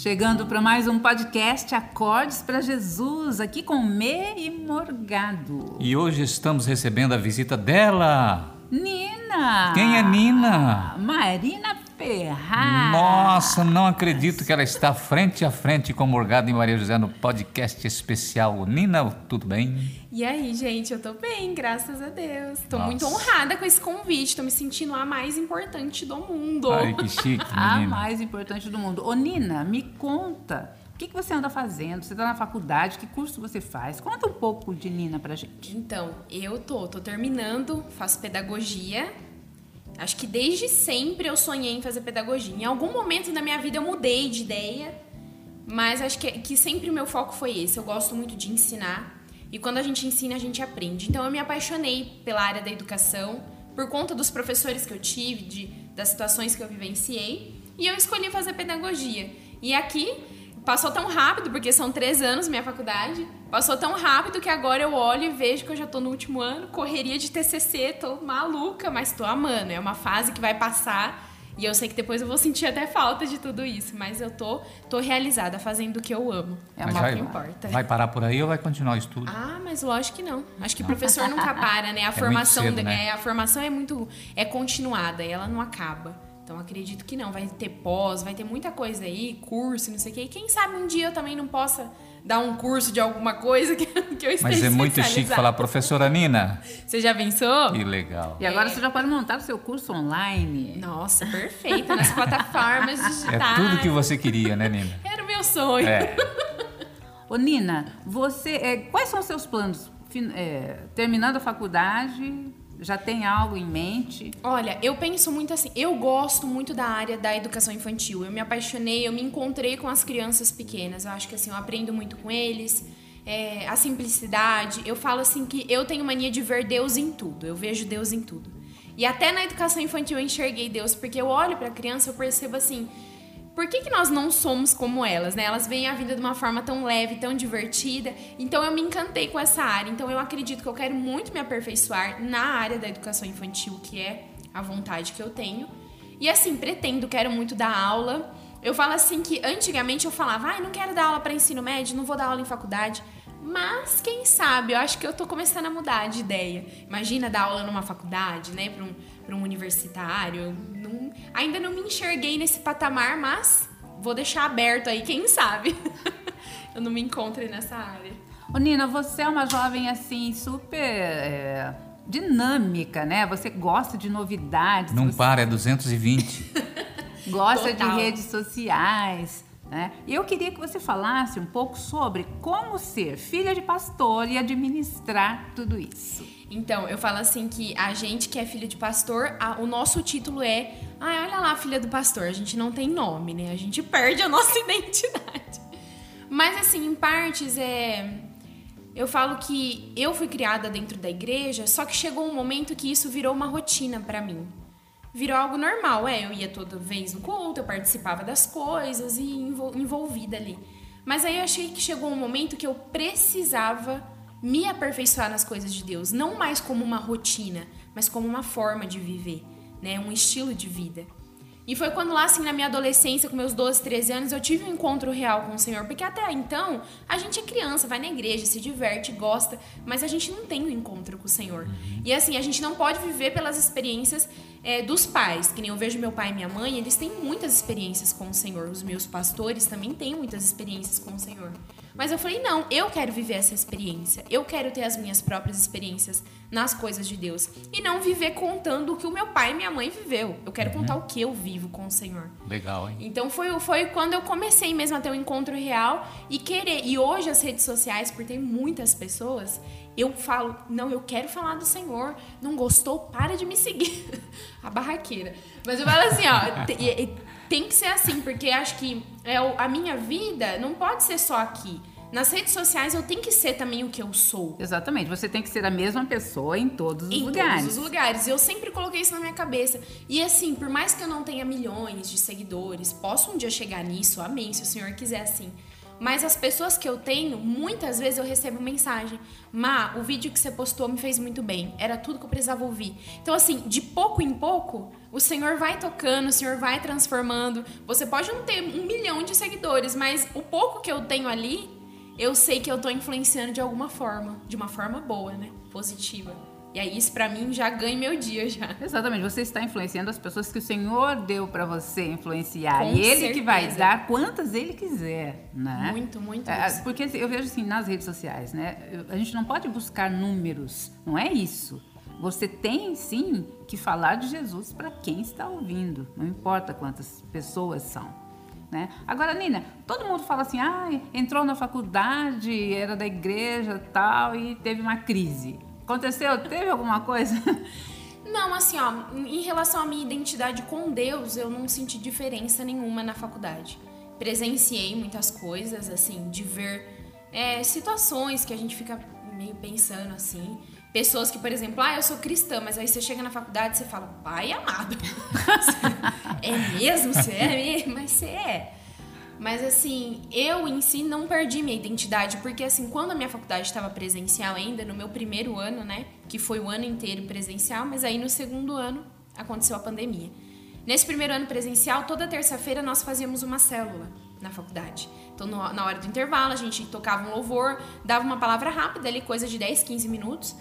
Chegando para mais um podcast Acordes para Jesus, aqui com Mê e Morgado. E hoje estamos recebendo a visita dela. Nina! Quem é Nina? Marina Ferraz. Nossa, não acredito que ela está frente a frente com Morgado e Maria José no podcast especial. Nina, tudo bem? E aí, gente, eu tô bem, graças a Deus. Tô Nossa. muito honrada com esse convite, tô me sentindo a mais importante do mundo. Ai, que chique, A mais importante do mundo. Ô, Nina, me conta. O que, que você anda fazendo? Você está na faculdade? Que curso você faz? Conta um pouco de Nina pra gente. Então, eu tô, tô terminando, faço pedagogia. Acho que desde sempre eu sonhei em fazer pedagogia. Em algum momento da minha vida eu mudei de ideia, mas acho que, que sempre o meu foco foi esse. Eu gosto muito de ensinar e quando a gente ensina, a gente aprende. Então eu me apaixonei pela área da educação por conta dos professores que eu tive, de, das situações que eu vivenciei, e eu escolhi fazer pedagogia. E aqui passou tão rápido, porque são três anos minha faculdade, passou tão rápido que agora eu olho e vejo que eu já tô no último ano, correria de TCC, tô maluca, mas tô amando. É uma fase que vai passar e eu sei que depois eu vou sentir até falta de tudo isso, mas eu tô, tô realizada fazendo o que eu amo. É Mas uma vai, que importa. vai parar por aí ou vai continuar o estudo? Ah, mas lógico que não. Acho que professor nunca para, né? A muito formação, cedo, né? é, a formação é muito é continuada, e ela não acaba. Então acredito que não, vai ter pós, vai ter muita coisa aí, curso, não sei o quê. E quem sabe um dia eu também não possa dar um curso de alguma coisa que, que eu esteja Mas é muito chique falar, professora Nina. Você já pensou? Que legal. E agora você já pode montar o seu curso online. Nossa, perfeita, nas plataformas digitais. É tudo que você queria, né, Nina? Era o meu sonho. É. Ô, Nina, você, é, quais são os seus planos? Fin- é, terminando a faculdade, já tem algo em mente? Olha, eu penso muito assim, eu gosto muito da área da educação infantil. Eu me apaixonei, eu me encontrei com as crianças pequenas. Eu acho que assim, eu aprendo muito com eles. É, a simplicidade. Eu falo assim que eu tenho mania de ver Deus em tudo. Eu vejo Deus em tudo. E até na educação infantil eu enxerguei Deus, porque eu olho para a criança, eu percebo assim, por que, que nós não somos como elas, né? Elas veem a vida de uma forma tão leve, tão divertida. Então eu me encantei com essa área. Então eu acredito que eu quero muito me aperfeiçoar na área da educação infantil, que é a vontade que eu tenho. E assim, pretendo, quero muito dar aula. Eu falo assim que antigamente eu falava, ai, não quero dar aula para ensino médio, não vou dar aula em faculdade. Mas quem sabe, eu acho que eu tô começando a mudar de ideia. Imagina dar aula numa faculdade, né, para um, um universitário. Não- ainda não me enxerguei nesse patamar, mas vou deixar aberto aí, quem sabe. eu não me encontre nessa área. Ô, Nina, você é uma jovem assim super é, dinâmica, né? Você gosta de novidades, Não você para, é 220. gosta Total. de redes sociais, né? Eu queria que você falasse um pouco sobre como ser filha de pastor e administrar tudo isso. Então, eu falo assim que a gente que é filho de pastor, a- o nosso título é. Ah, olha lá, filha do pastor. A gente não tem nome, né? A gente perde a nossa identidade. Mas, assim, em partes, é. Eu falo que eu fui criada dentro da igreja, só que chegou um momento que isso virou uma rotina pra mim. Virou algo normal, é. Eu ia toda vez no culto, eu participava das coisas e envol- envolvida ali. Mas aí eu achei que chegou um momento que eu precisava me aperfeiçoar nas coisas de Deus, não mais como uma rotina, mas como uma forma de viver, né? Um estilo de vida. E foi quando lá, assim, na minha adolescência, com meus 12, 13 anos, eu tive um encontro real com o Senhor. Porque até então, a gente é criança, vai na igreja, se diverte, gosta, mas a gente não tem um encontro com o Senhor. E assim, a gente não pode viver pelas experiências é, dos pais. Que nem eu vejo meu pai e minha mãe, eles têm muitas experiências com o Senhor. Os meus pastores também têm muitas experiências com o Senhor. Mas eu falei, não, eu quero viver essa experiência. Eu quero ter as minhas próprias experiências nas coisas de Deus. E não viver contando o que o meu pai e minha mãe viveu. Eu quero contar o que eu vivo com o Senhor. Legal, hein? Então foi, foi quando eu comecei mesmo a ter um encontro real e querer. E hoje as redes sociais, por ter muitas pessoas, eu falo, não, eu quero falar do Senhor. Não gostou? Para de me seguir. a barraqueira. Mas eu falo assim, ó, te- tem que ser assim, porque acho que é, a minha vida não pode ser só aqui. Nas redes sociais eu tenho que ser também o que eu sou. Exatamente, você tem que ser a mesma pessoa em todos os Em lugares. todos os lugares. Eu sempre coloquei isso na minha cabeça. E assim, por mais que eu não tenha milhões de seguidores, posso um dia chegar nisso, amém, se o senhor quiser assim. Mas as pessoas que eu tenho, muitas vezes eu recebo mensagem: "Ma, o vídeo que você postou me fez muito bem. Era tudo que eu precisava ouvir". Então assim, de pouco em pouco, o Senhor vai tocando, o Senhor vai transformando. Você pode não ter um milhão de seguidores, mas o pouco que eu tenho ali, eu sei que eu tô influenciando de alguma forma, de uma forma boa, né? Positiva. E aí isso para mim já ganha meu dia já. Exatamente, você está influenciando as pessoas que o Senhor deu para você influenciar. Com e ele certeza. que vai dar quantas ele quiser, né? Muito, muito É, isso. porque eu vejo assim nas redes sociais, né? A gente não pode buscar números, não é isso. Você tem sim que falar de Jesus para quem está ouvindo, não importa quantas pessoas são. Né? Agora, Nina, todo mundo fala assim, ah, entrou na faculdade, era da igreja tal, e teve uma crise. Aconteceu? Teve alguma coisa? Não, assim, ó, em relação à minha identidade com Deus, eu não senti diferença nenhuma na faculdade. Presenciei muitas coisas, assim, de ver é, situações que a gente fica meio pensando assim. Pessoas que, por exemplo, ah, eu sou cristã, mas aí você chega na faculdade e você fala, pai amado. é mesmo? Você é mesmo? Mas você. Mas assim, eu em si não perdi minha identidade, porque assim, quando a minha faculdade estava presencial ainda, no meu primeiro ano, né, que foi o ano inteiro presencial, mas aí no segundo ano aconteceu a pandemia. Nesse primeiro ano presencial, toda terça-feira nós fazíamos uma célula na faculdade. Então, na hora do intervalo, a gente tocava um louvor, dava uma palavra rápida ali, coisa de 10, 15 minutos.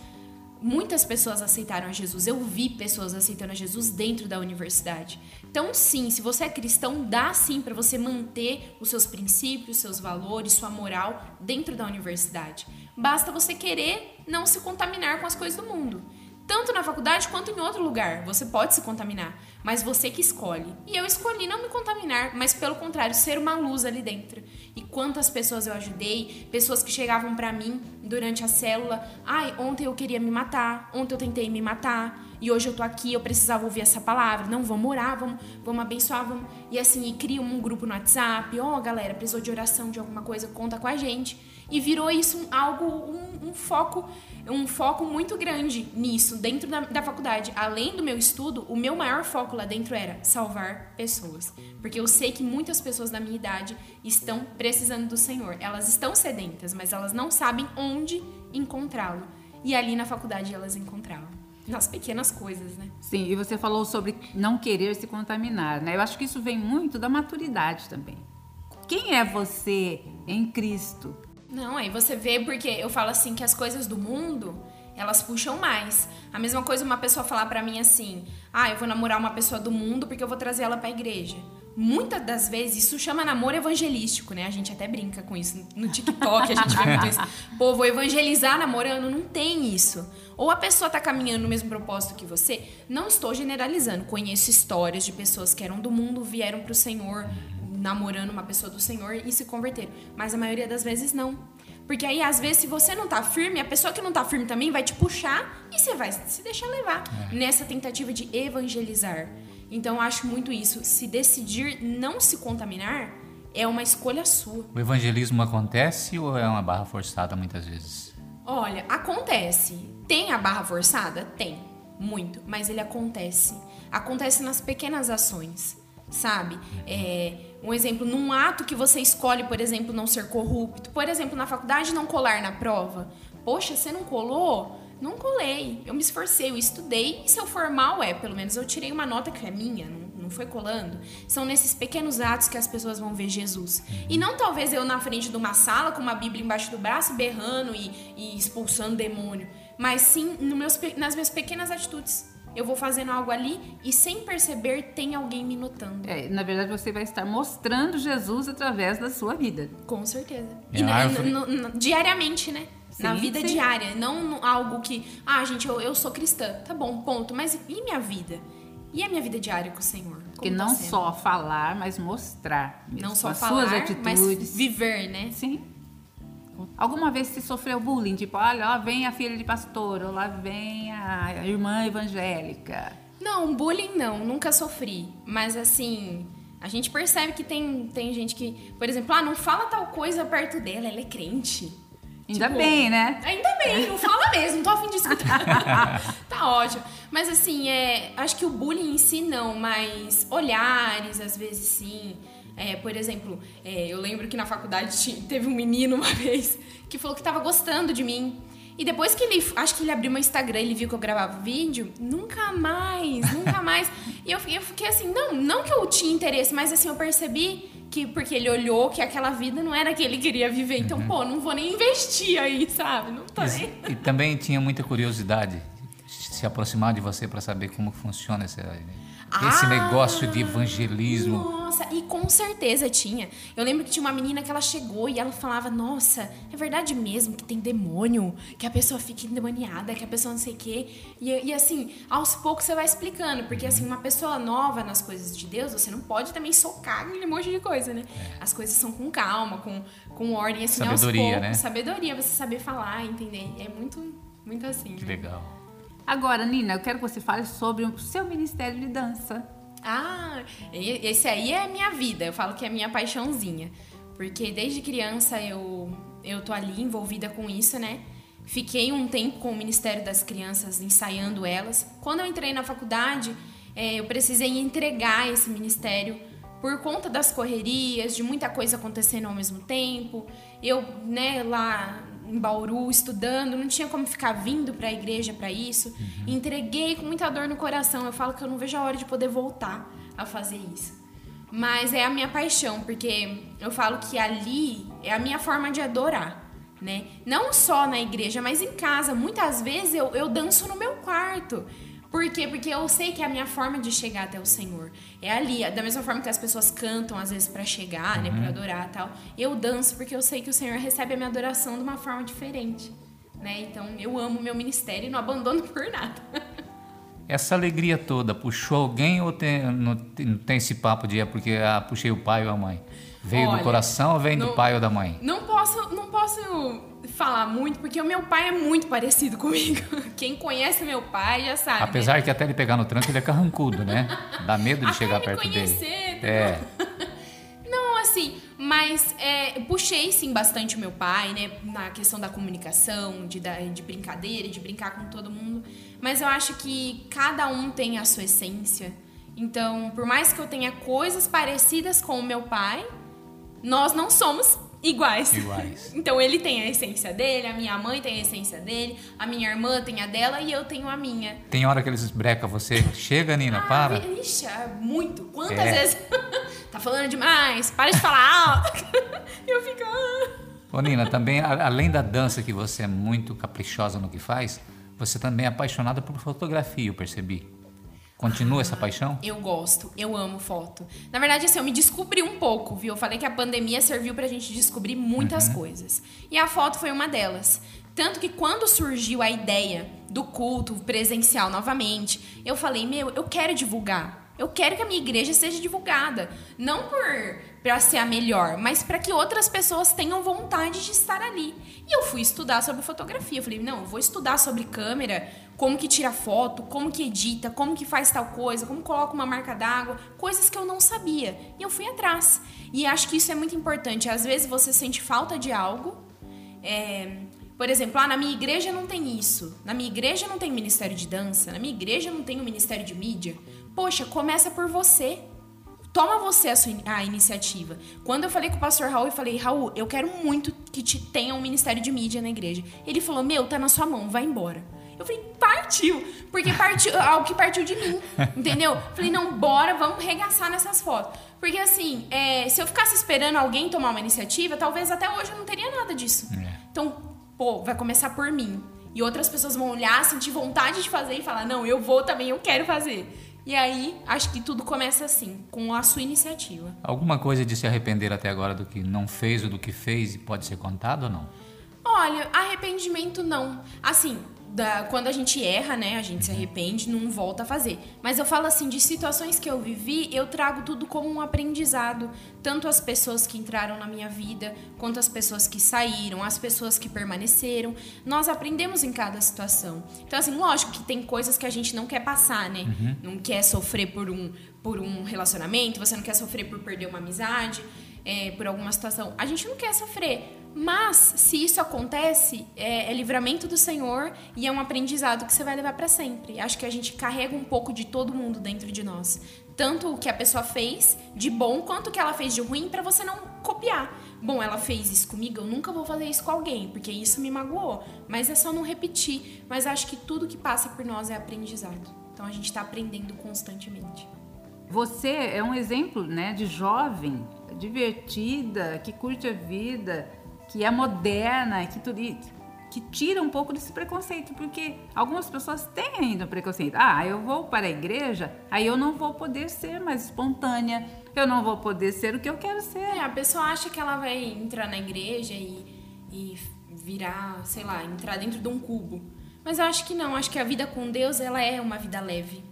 Muitas pessoas aceitaram a Jesus. Eu vi pessoas aceitando a Jesus dentro da universidade. Então, sim, se você é cristão, dá sim para você manter os seus princípios, seus valores, sua moral dentro da universidade. Basta você querer não se contaminar com as coisas do mundo. Tanto na faculdade quanto em outro lugar. Você pode se contaminar, mas você que escolhe. E eu escolhi não me contaminar, mas pelo contrário, ser uma luz ali dentro. E quantas pessoas eu ajudei, pessoas que chegavam pra mim durante a célula, ai, ontem eu queria me matar, ontem eu tentei me matar, e hoje eu tô aqui, eu precisava ouvir essa palavra. Não, vamos orar, vamos, vamos abençoar, vamos. E assim, e cria um grupo no WhatsApp, ó, galera, precisou de oração, de alguma coisa, conta com a gente. E virou isso um- algo, um, um foco, um foco muito grande nisso, dentro da, da faculdade. Além do meu estudo, o meu maior foco lá dentro era salvar pessoas. Porque eu sei que muitas pessoas da minha idade estão precisando do Senhor. Elas estão sedentas, mas elas não sabem onde encontrá-lo. E ali na faculdade elas encontravam. Nas pequenas coisas, né? Sim, e você falou sobre não querer se contaminar, né? Eu acho que isso vem muito da maturidade também. Quem é você em Cristo? Não, aí você vê porque eu falo assim que as coisas do mundo, elas puxam mais. A mesma coisa uma pessoa falar pra mim assim: "Ah, eu vou namorar uma pessoa do mundo porque eu vou trazer ela pra igreja". Muitas das vezes isso chama namoro evangelístico, né? A gente até brinca com isso no TikTok, a gente vê muito isso. Pô, vou evangelizar namorando, não tem isso. Ou a pessoa tá caminhando no mesmo propósito que você, não estou generalizando. Conheço histórias de pessoas que eram do mundo, vieram pro Senhor, namorando uma pessoa do Senhor e se converteram. Mas a maioria das vezes não. Porque aí, às vezes, se você não tá firme, a pessoa que não tá firme também vai te puxar e você vai se deixar levar nessa tentativa de evangelizar. Então, eu acho muito isso. Se decidir não se contaminar, é uma escolha sua. O evangelismo acontece ou é uma barra forçada muitas vezes? Olha, acontece. Tem a barra forçada? Tem. Muito. Mas ele acontece. Acontece nas pequenas ações. Sabe? É, um exemplo, num ato que você escolhe, por exemplo, não ser corrupto. Por exemplo, na faculdade, não colar na prova. Poxa, você não colou? Não colei. Eu me esforcei, eu estudei. E se eu for mal, é, pelo menos eu tirei uma nota que é minha, não, não foi colando. São nesses pequenos atos que as pessoas vão ver Jesus. E não talvez eu na frente de uma sala com uma Bíblia embaixo do braço, berrando e, e expulsando demônio. Mas sim no meus, nas minhas pequenas atitudes. Eu vou fazendo algo ali e sem perceber tem alguém me notando. É, na verdade, você vai estar mostrando Jesus através da sua vida. Com certeza. E E na- árvore- no- no- diariamente, né? Na Sim, vida sim. diária. Não algo que, ah, gente, eu, eu sou cristã. Tá bom, ponto. Mas e minha vida? E a minha vida diária com o Senhor? Porque Como tá não sendo? só falar, mas mostrar. mesmo, Não só as falar, suas atitudes. mas viver, né? Sim. Alguma vez você sofreu bullying? Tipo, olha, lá vem a filha de pastor, ou lá vem a irmã evangélica. Não, bullying não, nunca sofri. Mas assim, a gente percebe que tem, tem gente que, por exemplo, ah, não fala tal coisa perto dela, ela é crente. Ainda Tipo, bem, né? Ainda bem, não fala mesmo, tô afim de escutar. tá ótimo. Mas assim, é, acho que o bullying em si não, mas olhares, às vezes sim. É, por exemplo, é, eu lembro que na faculdade teve um menino uma vez que falou que estava gostando de mim. E depois que ele, acho que ele abriu meu Instagram, ele viu que eu gravava vídeo, nunca mais, nunca mais. E eu, eu fiquei assim, não, não que eu tinha interesse, mas assim, eu percebi que, porque ele olhou que aquela vida não era que ele queria viver. Então, uhum. pô, não vou nem investir aí, sabe? Não tô nem. E, e também tinha muita curiosidade se aproximar de você para saber como funciona essa esse ah, negócio de evangelismo. Nossa, e com certeza tinha. Eu lembro que tinha uma menina que ela chegou e ela falava: Nossa, é verdade mesmo que tem demônio, que a pessoa fica endemoniada, que a pessoa não sei o quê. E, e assim, aos poucos você vai explicando, porque assim, uma pessoa nova nas coisas de Deus, você não pode também socar aquele monte de coisa, né? É. As coisas são com calma, com, com ordem, assim, sabedoria, aos poucos. Né? Sabedoria, você saber falar, entender. É muito, muito assim. Que legal. Agora, Nina, eu quero que você fale sobre o seu ministério de dança. Ah, esse aí é a minha vida. Eu falo que é a minha paixãozinha. Porque desde criança eu, eu tô ali envolvida com isso, né? Fiquei um tempo com o Ministério das Crianças ensaiando elas. Quando eu entrei na faculdade, é, eu precisei entregar esse ministério por conta das correrias, de muita coisa acontecendo ao mesmo tempo. Eu, né, lá em Bauru estudando, não tinha como ficar vindo para a igreja para isso. Uhum. Entreguei com muita dor no coração. Eu falo que eu não vejo a hora de poder voltar a fazer isso. Mas é a minha paixão, porque eu falo que ali é a minha forma de adorar. Né? Não só na igreja, mas em casa. Muitas vezes eu, eu danço no meu quarto. Por quê? Porque eu sei que é a minha forma de chegar até o Senhor é ali. Da mesma forma que as pessoas cantam, às vezes, para chegar, né? uhum. né? Pra adorar tal. Eu danço porque eu sei que o Senhor recebe a minha adoração de uma forma diferente. Né? Então, eu amo meu ministério e não abandono por nada. Essa alegria toda puxou alguém ou tem, não, não tem esse papo de é porque ah, puxei o pai ou a mãe? Veio Olha, do coração ou vem não, do pai ou da mãe? Não posso, não posso falar muito, porque o meu pai é muito parecido comigo. Quem conhece meu pai já sabe. Apesar né? que até ele pegar no tranco, ele é carrancudo, né? Dá medo de até chegar perto conhecer, dele. É. Não, assim, mas é, puxei sim bastante o meu pai, né? Na questão da comunicação, de, de brincadeira, de brincar com todo mundo. Mas eu acho que cada um tem a sua essência. Então, por mais que eu tenha coisas parecidas com o meu pai, nós não somos iguais. Iguais. então ele tem a essência dele, a minha mãe tem a essência dele, a minha irmã tem a dela e eu tenho a minha. Tem hora que eles brecam você. Chega, Nina, ah, para. Ixi, é muito. Quantas é. vezes? tá falando demais, para de falar alto. eu fico. Ah. Ô, Nina, também, além da dança que você é muito caprichosa no que faz, você também é apaixonada por fotografia, eu percebi. Continua essa paixão? Eu gosto, eu amo foto. Na verdade, assim, eu me descobri um pouco, viu? Eu falei que a pandemia serviu pra gente descobrir muitas uhum. coisas. E a foto foi uma delas. Tanto que quando surgiu a ideia do culto presencial novamente, eu falei, meu, eu quero divulgar. Eu quero que a minha igreja seja divulgada. Não por para ser a melhor, mas para que outras pessoas tenham vontade de estar ali. E eu fui estudar sobre fotografia. Eu falei, não, eu vou estudar sobre câmera, como que tira foto, como que edita, como que faz tal coisa, como coloca uma marca d'água, coisas que eu não sabia. E eu fui atrás. E acho que isso é muito importante. Às vezes você sente falta de algo. É, por exemplo, ah, na minha igreja não tem isso. Na minha igreja não tem ministério de dança. Na minha igreja não tem o ministério de mídia. Poxa, começa por você. Toma você a, sua, a iniciativa. Quando eu falei com o pastor Raul, eu falei, Raul, eu quero muito que te tenha um ministério de mídia na igreja. Ele falou, meu, tá na sua mão, vai embora. Eu falei, partiu. Porque partiu algo que partiu de mim. Entendeu? Falei, não, bora, vamos regaçar nessas fotos. Porque assim, é, se eu ficasse esperando alguém tomar uma iniciativa, talvez até hoje eu não teria nada disso. É. Então, pô, vai começar por mim. E outras pessoas vão olhar, sentir vontade de fazer e falar, não, eu vou também, eu quero fazer. E aí, acho que tudo começa assim, com a sua iniciativa. Alguma coisa de se arrepender até agora do que não fez ou do que fez e pode ser contado ou não? Olha, arrependimento não. Assim, da, quando a gente erra, né, a gente se arrepende, não volta a fazer. Mas eu falo assim, de situações que eu vivi, eu trago tudo como um aprendizado. Tanto as pessoas que entraram na minha vida, quanto as pessoas que saíram, as pessoas que permaneceram. Nós aprendemos em cada situação. Então, assim, lógico que tem coisas que a gente não quer passar, né? Uhum. Não quer sofrer por um, por um relacionamento, você não quer sofrer por perder uma amizade, é, por alguma situação. A gente não quer sofrer Mas, se isso acontece, é, é, livramento do Senhor e é um aprendizado que você vai levar para sempre. Acho que a gente carrega um pouco de todo mundo dentro de nós. Tanto o que a pessoa fez de bom, quanto o que ela fez de ruim, para você não copiar. Bom, ela fez isso comigo, eu nunca vou fazer isso com alguém, porque isso me magoou. Mas é só não repetir. Mas acho que tudo que passa por nós é aprendizado. Então a gente está aprendendo constantemente. Você é um exemplo né, de jovem, divertida, que curte a vida que é moderna, que, tudo, que tira um pouco desse preconceito, porque algumas pessoas têm ainda preconceito. Ah, eu vou para a igreja, aí eu não vou poder ser mais espontânea, eu não vou poder ser o que eu quero ser. É, a pessoa acha que ela vai entrar na igreja e, e virar, sei lá, entrar dentro de um cubo. Mas eu acho que não, acho que a vida com Deus, ela é uma vida leve.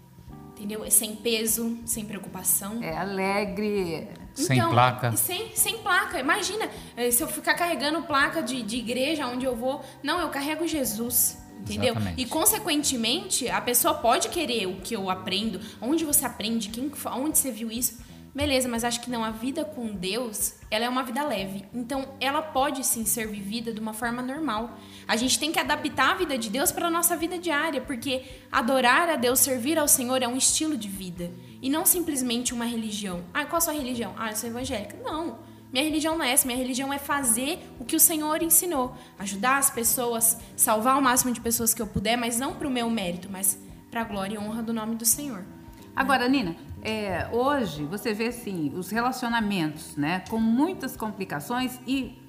Entendeu? É sem peso, sem preocupação. É alegre. Sem então, placa. Sem, sem placa. Imagina, eh, se eu ficar carregando placa de, de igreja onde eu vou. Não, eu carrego Jesus. Entendeu? Exatamente. E consequentemente, a pessoa pode querer o que eu aprendo, onde você aprende, quem, onde você viu isso. Beleza, mas acho que não. A vida com Deus, ela é uma vida leve. Então, ela pode sim ser vivida de uma forma normal. A gente tem que adaptar a vida de Deus para a nossa vida diária, porque adorar a Deus, servir ao Senhor é um estilo de vida. E não simplesmente uma religião. Ah, qual a sua religião? Ah, eu sou evangélica. Não. Minha religião não é essa. Minha religião é fazer o que o Senhor ensinou. Ajudar as pessoas, salvar o máximo de pessoas que eu puder, mas não para o meu mérito, mas para a glória e honra do nome do Senhor. Agora, Nina, é, hoje você vê assim os relacionamentos, né, com muitas complicações e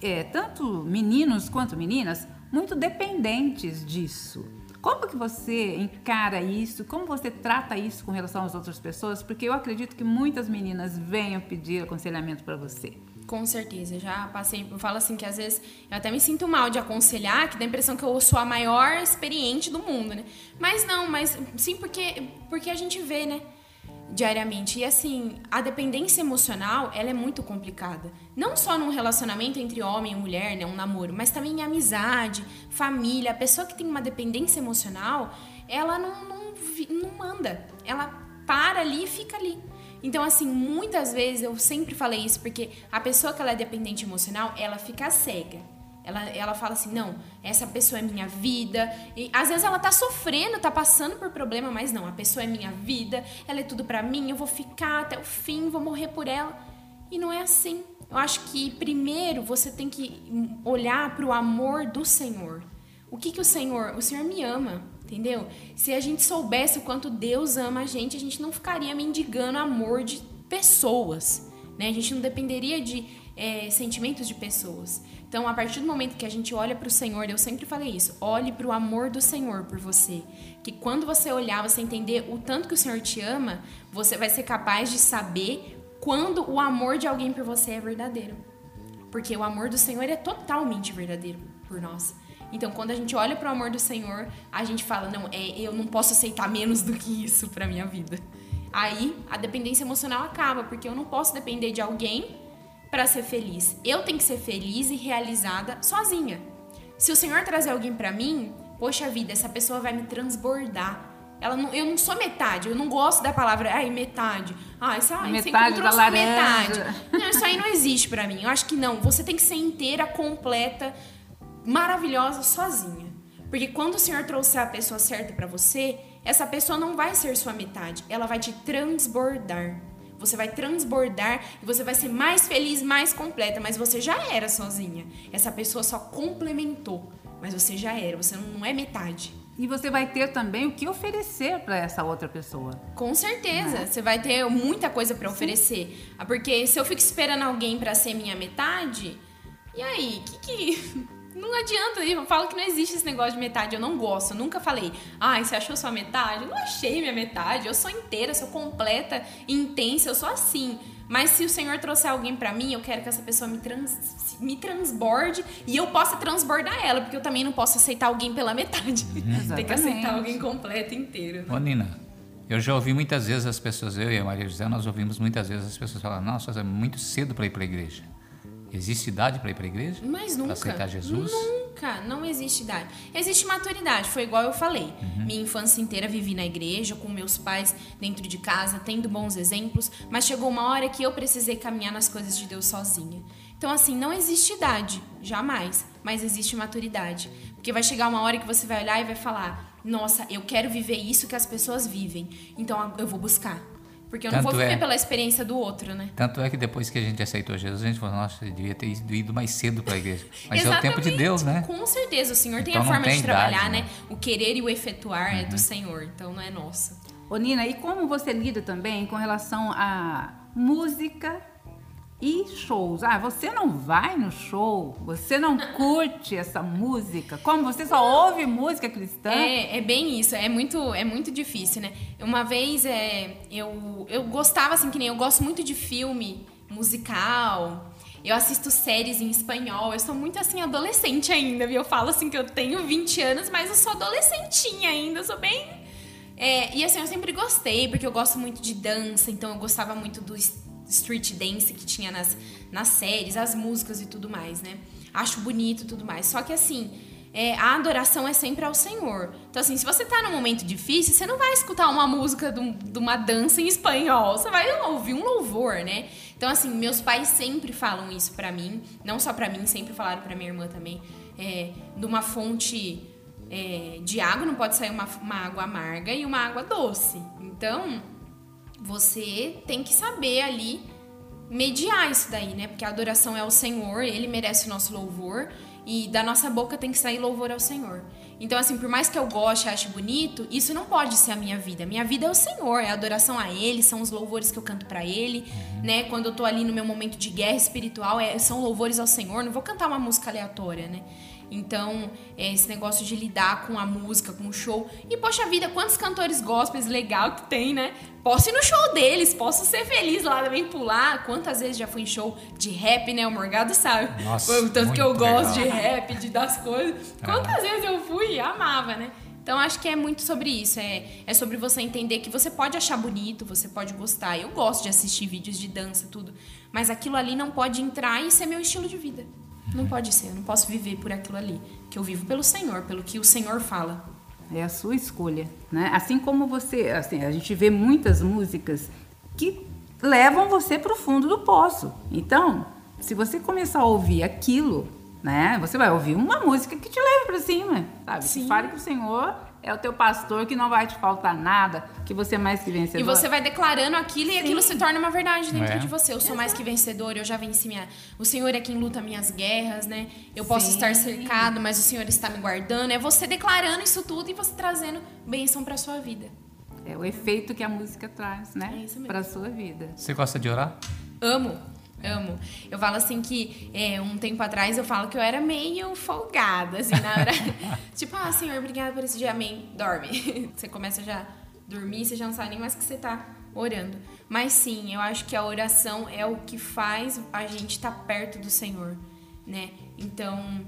é, tanto meninos quanto meninas muito dependentes disso. Como que você encara isso? Como você trata isso com relação às outras pessoas? Porque eu acredito que muitas meninas venham pedir aconselhamento para você. Com certeza, já passei, eu falo assim que às vezes eu até me sinto mal de aconselhar, que dá a impressão que eu sou a maior experiente do mundo, né? Mas não, mas sim porque porque a gente vê, né? Diariamente. E assim, a dependência emocional, ela é muito complicada. Não só num relacionamento entre homem e mulher, né, um namoro, mas também em amizade, família. A pessoa que tem uma dependência emocional, ela não, não, não manda. Ela para ali e fica ali. Então, assim, muitas vezes eu sempre falei isso, porque a pessoa que ela é dependente emocional, ela fica cega. Ela, ela fala assim, não, essa pessoa é minha vida. E às vezes ela tá sofrendo, tá passando por problema, mas não, a pessoa é minha vida, ela é tudo para mim, eu vou ficar até o fim, vou morrer por ela. E não é assim. Eu acho que primeiro você tem que olhar para o amor do Senhor. O que que o Senhor, o Senhor me ama, entendeu? Se a gente soubesse o quanto Deus ama a gente, a gente não ficaria mendigando amor de pessoas, né? A gente não dependeria de é, sentimentos de pessoas. Então, a partir do momento que a gente olha para o Senhor, eu sempre falei isso, olhe para o amor do Senhor por você. Que quando você olhar, você entender o tanto que o Senhor te ama, você vai ser capaz de saber quando o amor de alguém por você é verdadeiro. Porque o amor do Senhor é totalmente verdadeiro por nós. Então, quando a gente olha para o amor do Senhor, a gente fala: não, é, eu não posso aceitar menos do que isso para minha vida. Aí a dependência emocional acaba, porque eu não posso depender de alguém para ser feliz. Eu tenho que ser feliz e realizada sozinha. Se o Senhor trazer alguém para mim, poxa vida, essa pessoa vai me transbordar. Ela não, eu não sou metade, eu não gosto da palavra ai, metade. Ah, isso, ah, metade você da metade. Não, isso aí não existe para mim. Eu acho que não. Você tem que ser inteira, completa, maravilhosa sozinha. Porque quando o Senhor trouxer a pessoa certa para você, essa pessoa não vai ser sua metade, ela vai te transbordar. Você vai transbordar e você vai ser mais feliz, mais completa, mas você já era sozinha. Essa pessoa só complementou, mas você já era, você não é metade. E você vai ter também o que oferecer para essa outra pessoa. Com certeza, né? você vai ter muita coisa para oferecer. Ah, porque se eu fico esperando alguém para ser minha metade, e aí, que que não adianta, eu falo que não existe esse negócio de metade, eu não gosto, eu nunca falei, ai, ah, você achou sua metade? Eu não achei minha metade, eu sou inteira, sou completa, intensa, eu sou assim. Mas se o Senhor trouxer alguém para mim, eu quero que essa pessoa me, trans, me transborde e eu possa transbordar ela, porque eu também não posso aceitar alguém pela metade. Uhum. Tem que aceitar alguém completo, inteiro. Né? Ô, Nina, eu já ouvi muitas vezes as pessoas, eu e a Maria José, nós ouvimos muitas vezes as pessoas falar, nossa, é muito cedo para ir para a igreja. Existe idade para ir para a igreja? Mas nunca. Para aceitar Jesus? Nunca, não existe idade. Existe maturidade, foi igual eu falei. Uhum. Minha infância inteira vivi na igreja, com meus pais dentro de casa, tendo bons exemplos, mas chegou uma hora que eu precisei caminhar nas coisas de Deus sozinha. Então, assim, não existe idade, jamais, mas existe maturidade. Porque vai chegar uma hora que você vai olhar e vai falar: nossa, eu quero viver isso que as pessoas vivem, então eu vou buscar. Porque eu Tanto não vou viver é, pela experiência do outro, né? Tanto é que depois que a gente aceitou Jesus, a gente falou, nossa, eu devia ter ido mais cedo para a igreja. Mas é o tempo de Deus, né? Com certeza, o Senhor então tem a forma tem de trabalhar, idade, né? né? O querer e o efetuar uhum. é do uhum. Senhor, então não é nossa. Ô Nina, e como você lida também com relação à música e shows. Ah, você não vai no show, você não curte essa música. Como você só ouve música cristã? É, é bem isso. É muito, é muito difícil, né? Uma vez é, eu, eu gostava assim que nem eu gosto muito de filme musical. Eu assisto séries em espanhol. Eu sou muito assim adolescente ainda, viu? Eu falo assim que eu tenho 20 anos, mas eu sou adolescentinha ainda, sou bem é, e assim, eu sempre gostei, porque eu gosto muito de dança, então eu gostava muito do street dance que tinha nas, nas séries, as músicas e tudo mais, né? Acho bonito e tudo mais. Só que assim, é, a adoração é sempre ao Senhor. Então, assim, se você tá num momento difícil, você não vai escutar uma música de, de uma dança em espanhol, você vai ouvir um louvor, né? Então, assim, meus pais sempre falam isso para mim, não só para mim, sempre falaram para minha irmã também, é, de uma fonte é, de água não pode sair uma, uma água amarga e uma água doce. Então, você tem que saber ali mediar isso daí, né? Porque a adoração é ao Senhor, ele merece o nosso louvor e da nossa boca tem que sair louvor ao Senhor. Então, assim, por mais que eu goste, ache bonito, isso não pode ser a minha vida. Minha vida é o Senhor, é a adoração a Ele, são os louvores que eu canto para Ele, uhum. né? Quando eu tô ali no meu momento de guerra espiritual, é, são louvores ao Senhor. Não vou cantar uma música aleatória, né? Então, é esse negócio de lidar com a música, com o show. E, poxa vida, quantos cantores gospels legal que tem, né? Posso ir no show deles, posso ser feliz lá também, pular. Quantas vezes já fui em show de rap, né? O Morgado sabe. Nossa, o tanto que eu legal. gosto de rap, de das coisas. Quantas é. vezes eu fui e amava, né? Então acho que é muito sobre isso. É, é sobre você entender que você pode achar bonito, você pode gostar. Eu gosto de assistir vídeos de dança, tudo. Mas aquilo ali não pode entrar e ser meu estilo de vida. Não pode ser, eu não posso viver por aquilo ali. Que eu vivo pelo Senhor, pelo que o Senhor fala. É a sua escolha, né? Assim como você, assim, a gente vê muitas músicas que levam você para o fundo do poço. Então, se você começar a ouvir aquilo, né? Você vai ouvir uma música que te leve para cima, sabe? Sim. Que fale com o Senhor é o teu pastor que não vai te faltar nada, que você é mais que vencedor. E você vai declarando aquilo Sim. e aquilo se torna uma verdade dentro é. de você. Eu sou mais que vencedor, eu já venci minha. O Senhor é quem luta minhas guerras, né? Eu posso Sim. estar cercado, mas o Senhor está me guardando. É você declarando isso tudo e você trazendo bênção para sua vida. É o efeito que a música traz, né? É para sua vida. Você gosta de orar? Amo. Amo. Eu falo assim que é, um tempo atrás eu falo que eu era meio folgada, assim, na hora. tipo, ah, senhor, obrigada por esse dia, amém. Dorme. você começa já a dormir, você já não sabe nem mais que você tá orando. Mas sim, eu acho que a oração é o que faz a gente estar tá perto do Senhor, né? Então,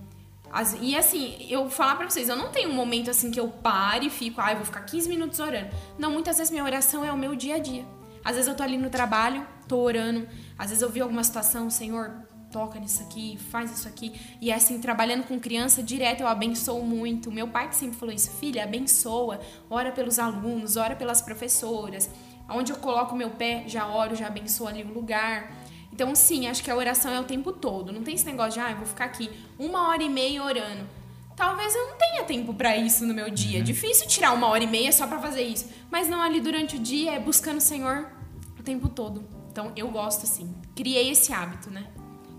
as, e assim, eu falar para vocês, eu não tenho um momento assim que eu pare e fico, ah, eu vou ficar 15 minutos orando. Não, muitas vezes minha oração é o meu dia a dia. Às vezes eu tô ali no trabalho, tô orando. Às vezes eu vi alguma situação, Senhor, toca nisso aqui, faz isso aqui. E assim, trabalhando com criança, direto eu abençoo muito. Meu pai que sempre falou isso, filha, abençoa, ora pelos alunos, ora pelas professoras. Onde eu coloco meu pé, já oro, já abençoo ali o lugar. Então, sim, acho que a oração é o tempo todo. Não tem esse negócio de, ah, eu vou ficar aqui uma hora e meia orando. Talvez eu não tenha tempo para isso no meu dia. Uhum. Difícil tirar uma hora e meia só para fazer isso. Mas não ali durante o dia, é buscando o Senhor o tempo todo. Então eu gosto assim. Criei esse hábito, né?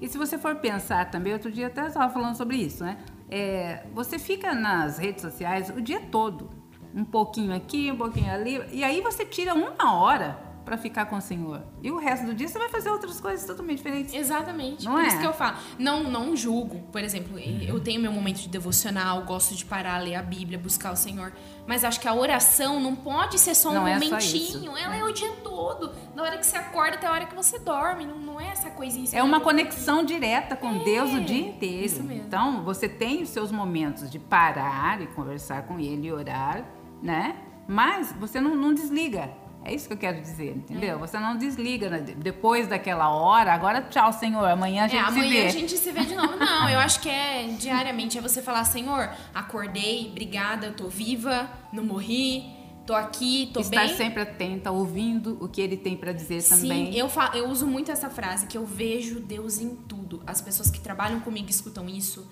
E se você for pensar também, outro dia até estava falando sobre isso, né? É, você fica nas redes sociais o dia todo. Um pouquinho aqui, um pouquinho ali. E aí você tira uma hora para ficar com o Senhor. E o resto do dia você vai fazer outras coisas totalmente diferentes. Exatamente. Não Por é? isso que eu falo. Não, não julgo. Por exemplo, eu tenho meu momento de devocional, gosto de parar, ler a Bíblia, buscar o Senhor. Mas acho que a oração não pode ser só um não momentinho. É Ela é. é. o dia todo. Da hora que você acorda até a hora que você dorme. Não, não é essa coisinha. É uma conexão direta com é, Deus o dia inteiro. Isso mesmo. Então, você tem os seus momentos de parar e conversar com Ele e orar, né? Mas você não, não desliga é isso que eu quero dizer, entendeu? É. Você não desliga né? depois daquela hora, agora tchau, Senhor, amanhã a é, gente é, se vê. Amanhã a gente se vê de novo. Não, eu acho que é diariamente, é você falar, Senhor, acordei, obrigada, eu tô viva, não morri, tô aqui, tô Estar bem. Estar sempre atenta, ouvindo o que ele tem para dizer Sim, também. Sim, eu, eu uso muito essa frase, que eu vejo Deus em tudo. As pessoas que trabalham comigo escutam isso.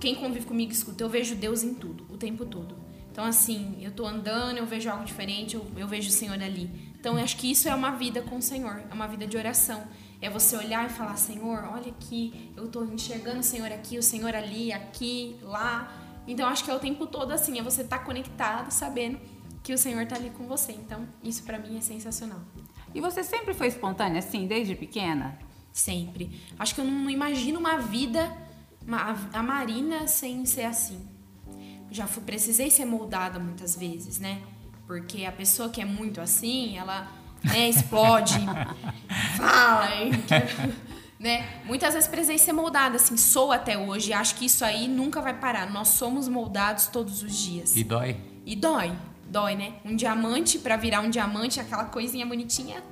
Quem convive comigo escuta. Eu vejo Deus em tudo, o tempo todo. Então, assim, eu tô andando, eu vejo algo diferente, eu, eu vejo o Senhor ali. Então, eu acho que isso é uma vida com o Senhor, é uma vida de oração. É você olhar e falar, Senhor, olha aqui, eu tô enxergando o Senhor aqui, o Senhor ali, aqui, lá. Então, acho que é o tempo todo assim, é você estar tá conectado, sabendo que o Senhor tá ali com você. Então, isso para mim é sensacional. E você sempre foi espontânea assim, desde pequena? Sempre. Acho que eu não imagino uma vida, uma, a Marina sem ser assim já fui, precisei ser moldada muitas vezes, né? Porque a pessoa que é muito assim, ela né, explode, fala, né? Muitas vezes precisei ser moldada, assim, sou até hoje. Acho que isso aí nunca vai parar. Nós somos moldados todos os dias. E dói. E dói, dói, né? Um diamante, para virar um diamante, aquela coisinha bonitinha,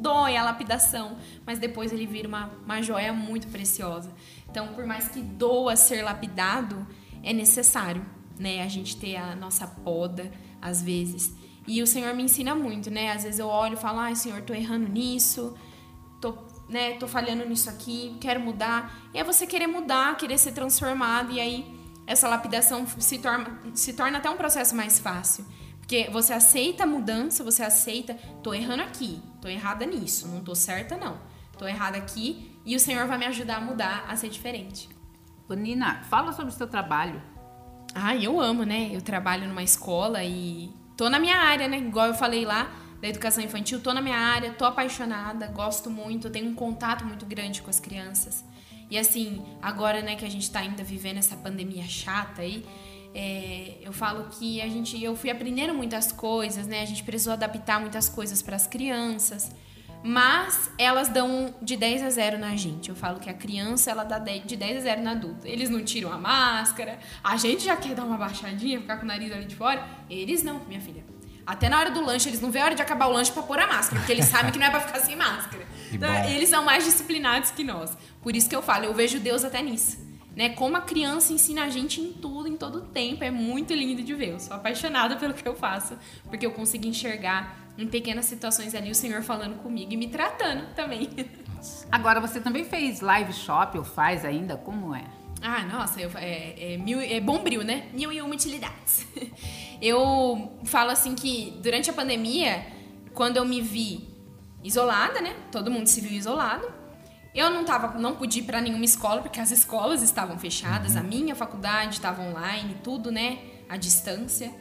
dói a lapidação. Mas depois ele vira uma, uma joia muito preciosa. Então, por mais que doa ser lapidado, é necessário né? A gente ter a nossa poda, às vezes. E o Senhor me ensina muito, né? Às vezes eu olho e falo, ai, Senhor, tô errando nisso, tô, né, tô falhando nisso aqui, quero mudar. E é você querer mudar, querer ser transformado, e aí essa lapidação se torna, se torna até um processo mais fácil. Porque você aceita a mudança, você aceita, tô errando aqui, tô errada nisso, não tô certa não. Tô errada aqui e o Senhor vai me ajudar a mudar, a ser diferente. Nina, fala sobre o seu trabalho. Ah, eu amo, né? Eu trabalho numa escola e tô na minha área, né? Igual eu falei lá da educação infantil, tô na minha área, tô apaixonada, gosto muito, tenho um contato muito grande com as crianças. E assim, agora, né, que a gente tá ainda vivendo essa pandemia chata aí, é, eu falo que a gente, eu fui aprendendo muitas coisas, né? A gente precisou adaptar muitas coisas para as crianças. Mas elas dão de 10 a 0 na gente. Eu falo que a criança ela dá de 10 a 0 no adulto. Eles não tiram a máscara. A gente já quer dar uma baixadinha, ficar com o nariz ali de fora. Eles não, minha filha. Até na hora do lanche, eles não vê a hora de acabar o lanche para pôr a máscara, porque eles sabem que não é para ficar sem máscara. Então, eles são mais disciplinados que nós. Por isso que eu falo, eu vejo Deus até nisso. Né? Como a criança ensina a gente em tudo, em todo tempo. É muito lindo de ver. Eu sou apaixonada pelo que eu faço, porque eu consigo enxergar em pequenas situações ali o Senhor falando comigo e me tratando também. Agora você também fez live shop ou faz ainda? Como é? Ah, nossa, eu, é, é, mil, é bombril, né? Mil e uma utilidades. Eu falo assim que durante a pandemia, quando eu me vi isolada, né? Todo mundo se viu isolado. Eu não tava, não pude ir para nenhuma escola porque as escolas estavam fechadas, uhum. a minha faculdade estava online, tudo, né? À distância.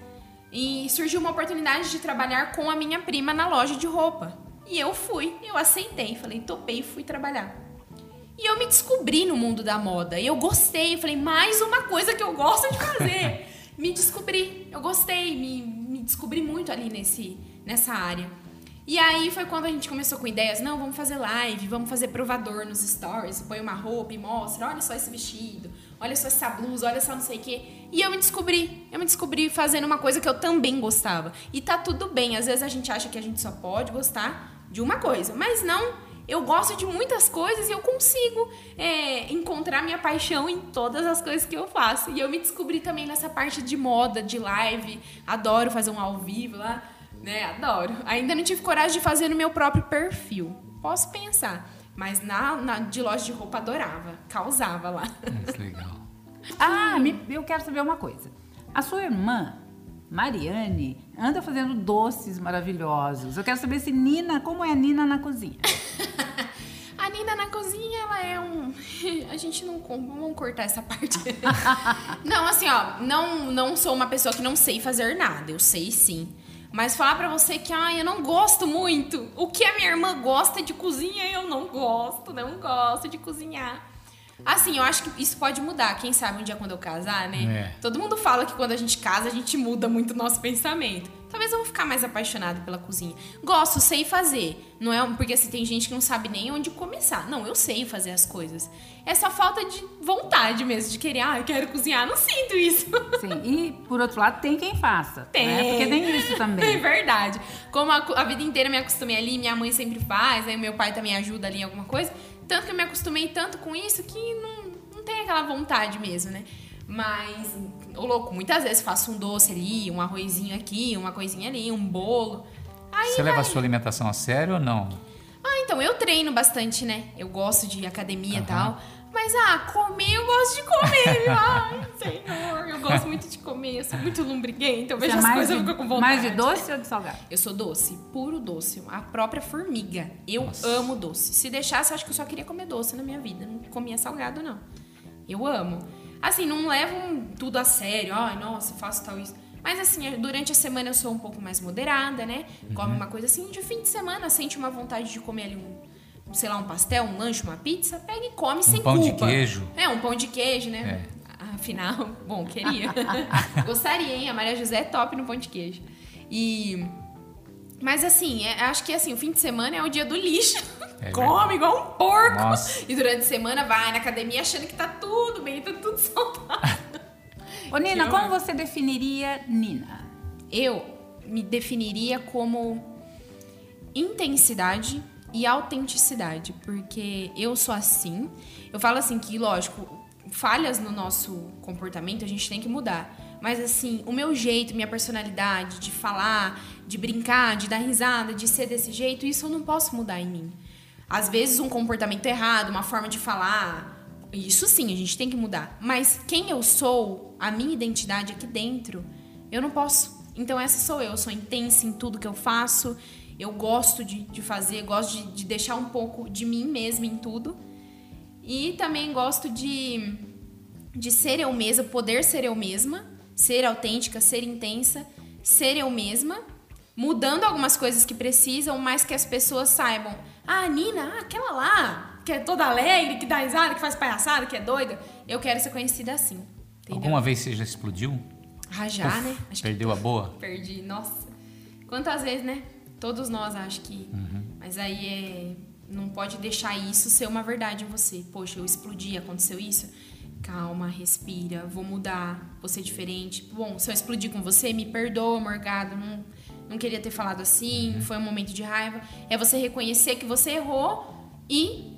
E surgiu uma oportunidade de trabalhar com a minha prima na loja de roupa. E eu fui, eu aceitei, falei, topei e fui trabalhar. E eu me descobri no mundo da moda. E eu gostei, eu falei, mais uma coisa que eu gosto de fazer. me descobri, eu gostei, me, me descobri muito ali nesse, nessa área. E aí foi quando a gente começou com ideias, não, vamos fazer live, vamos fazer provador nos stories, põe uma roupa e mostra, olha só esse vestido, olha só essa blusa, olha só não sei o quê. E eu me descobri, eu me descobri fazendo uma coisa que eu também gostava. E tá tudo bem, às vezes a gente acha que a gente só pode gostar de uma coisa, mas não, eu gosto de muitas coisas e eu consigo é, encontrar minha paixão em todas as coisas que eu faço. E eu me descobri também nessa parte de moda, de live, adoro fazer um ao vivo lá, né? Adoro. Ainda não tive coragem de fazer no meu próprio perfil. Posso pensar. Mas na, na, de loja de roupa adorava, causava lá. Isso, legal. ah, me, eu quero saber uma coisa. A sua irmã, Mariane, anda fazendo doces maravilhosos. Eu quero saber se Nina, como é a Nina na cozinha? a Nina na cozinha, ela é um. A gente não. Vamos cortar essa parte. não, assim, ó, não, não sou uma pessoa que não sei fazer nada. Eu sei sim. Mas falar para você que, ai, eu não gosto muito. O que a minha irmã gosta de cozinha, eu não gosto, não gosto de cozinhar. Assim, eu acho que isso pode mudar. Quem sabe um dia quando eu casar, né? É. Todo mundo fala que quando a gente casa, a gente muda muito o nosso pensamento. Talvez eu vou ficar mais apaixonada pela cozinha. Gosto, sei fazer. Não é porque assim, tem gente que não sabe nem onde começar. Não, eu sei fazer as coisas. É só falta de vontade mesmo, de querer, ah, eu quero cozinhar. Não sinto isso. Sim, e por outro lado, tem quem faça. Né? Tem. Né? Porque tem isso também. É verdade. Como a, a vida inteira me acostumei ali, minha mãe sempre faz, aí meu pai também ajuda ali em alguma coisa tanto que eu me acostumei tanto com isso que não, não tem aquela vontade mesmo, né? Mas, ô louco, muitas vezes faço um doce ali, um arrozinho aqui, uma coisinha ali, um bolo. Aí Você vai... leva a sua alimentação a sério ou não? Ah, então, eu treino bastante, né? Eu gosto de academia e tal. Mas, ah, comer eu gosto de comer. Ai, senhor, eu gosto muito de comer. Eu sou muito lumbriguenta. Eu vejo Você é as coisas e fico com vontade. Mais de doce ou de salgado? Eu sou doce, puro doce. A própria formiga. Eu amo doce. Se deixasse, acho que eu só queria comer doce na minha vida. Não comia salgado, não. Eu amo. Assim, não levo tudo a sério. Ai, nossa, faço tal isso. Mas assim, durante a semana eu sou um pouco mais moderada, né? Come uma coisa assim, de fim de semana, sente uma vontade de comer ali um, sei lá, um pastel, um lanche, uma pizza, pega e come sem pão de culpa. queijo. É, um pão de queijo, né? Afinal, bom, queria. Gostaria, hein? A Maria José é top no pão de queijo. E. Mas assim, é- acho que assim, o fim de semana é o dia do lixo. É Come igual um porco. Nossa. E durante a semana vai na academia achando que tá tudo bem, tá tudo saudável. Ô, Nina, Que como você definiria Nina? Eu me definiria como intensidade e autenticidade, porque eu sou assim. Eu falo assim que, lógico, falhas no nosso comportamento a gente tem que mudar. Mas assim, o meu jeito, minha personalidade de falar, de brincar, de dar risada, de ser desse jeito, isso eu não posso mudar em mim. Às vezes um comportamento errado, uma forma de falar, isso sim, a gente tem que mudar. Mas quem eu sou, a minha identidade aqui dentro, eu não posso. Então essa sou eu, eu sou intensa em tudo que eu faço. Eu gosto de, de fazer, gosto de, de deixar um pouco de mim mesma em tudo. E também gosto de, de ser eu mesma, poder ser eu mesma, ser autêntica, ser intensa, ser eu mesma, mudando algumas coisas que precisam, mas que as pessoas saibam. Ah, Nina, ah, aquela lá, que é toda alegre, que dá risada, que faz palhaçada, que é doida. Eu quero ser conhecida assim. Entendeu? Alguma vez você já explodiu? Ah, já, né? Acho que Perdeu a boa? Perdi, nossa. Quantas vezes, né? Todos nós acho que. Mas aí é. Não pode deixar isso ser uma verdade em você. Poxa, eu explodi, aconteceu isso. Calma, respira, vou mudar, vou ser diferente. Bom, se eu explodir com você, me perdoa, Morgado. Não, não queria ter falado assim, foi um momento de raiva. É você reconhecer que você errou e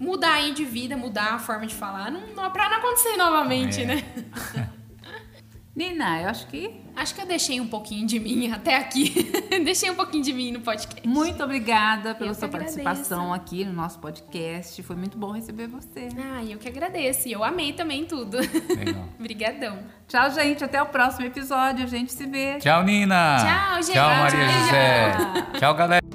mudar aí de vida, mudar a forma de falar, não, não, pra não acontecer novamente, É. né? Nina, eu acho que Acho que eu deixei um pouquinho de mim até aqui. deixei um pouquinho de mim no podcast. muito obrigada pela Eu sua participação aqui no nosso podcast. Foi muito bom receber você. Ah, eu que agradeço. E eu amei também tudo. Legal. Obrigadão. Tchau, gente. Até o próximo episódio. A gente se vê. Tchau, Nina. Tchau, gente. Tchau, Maria Tchau. José. Tchau, galera.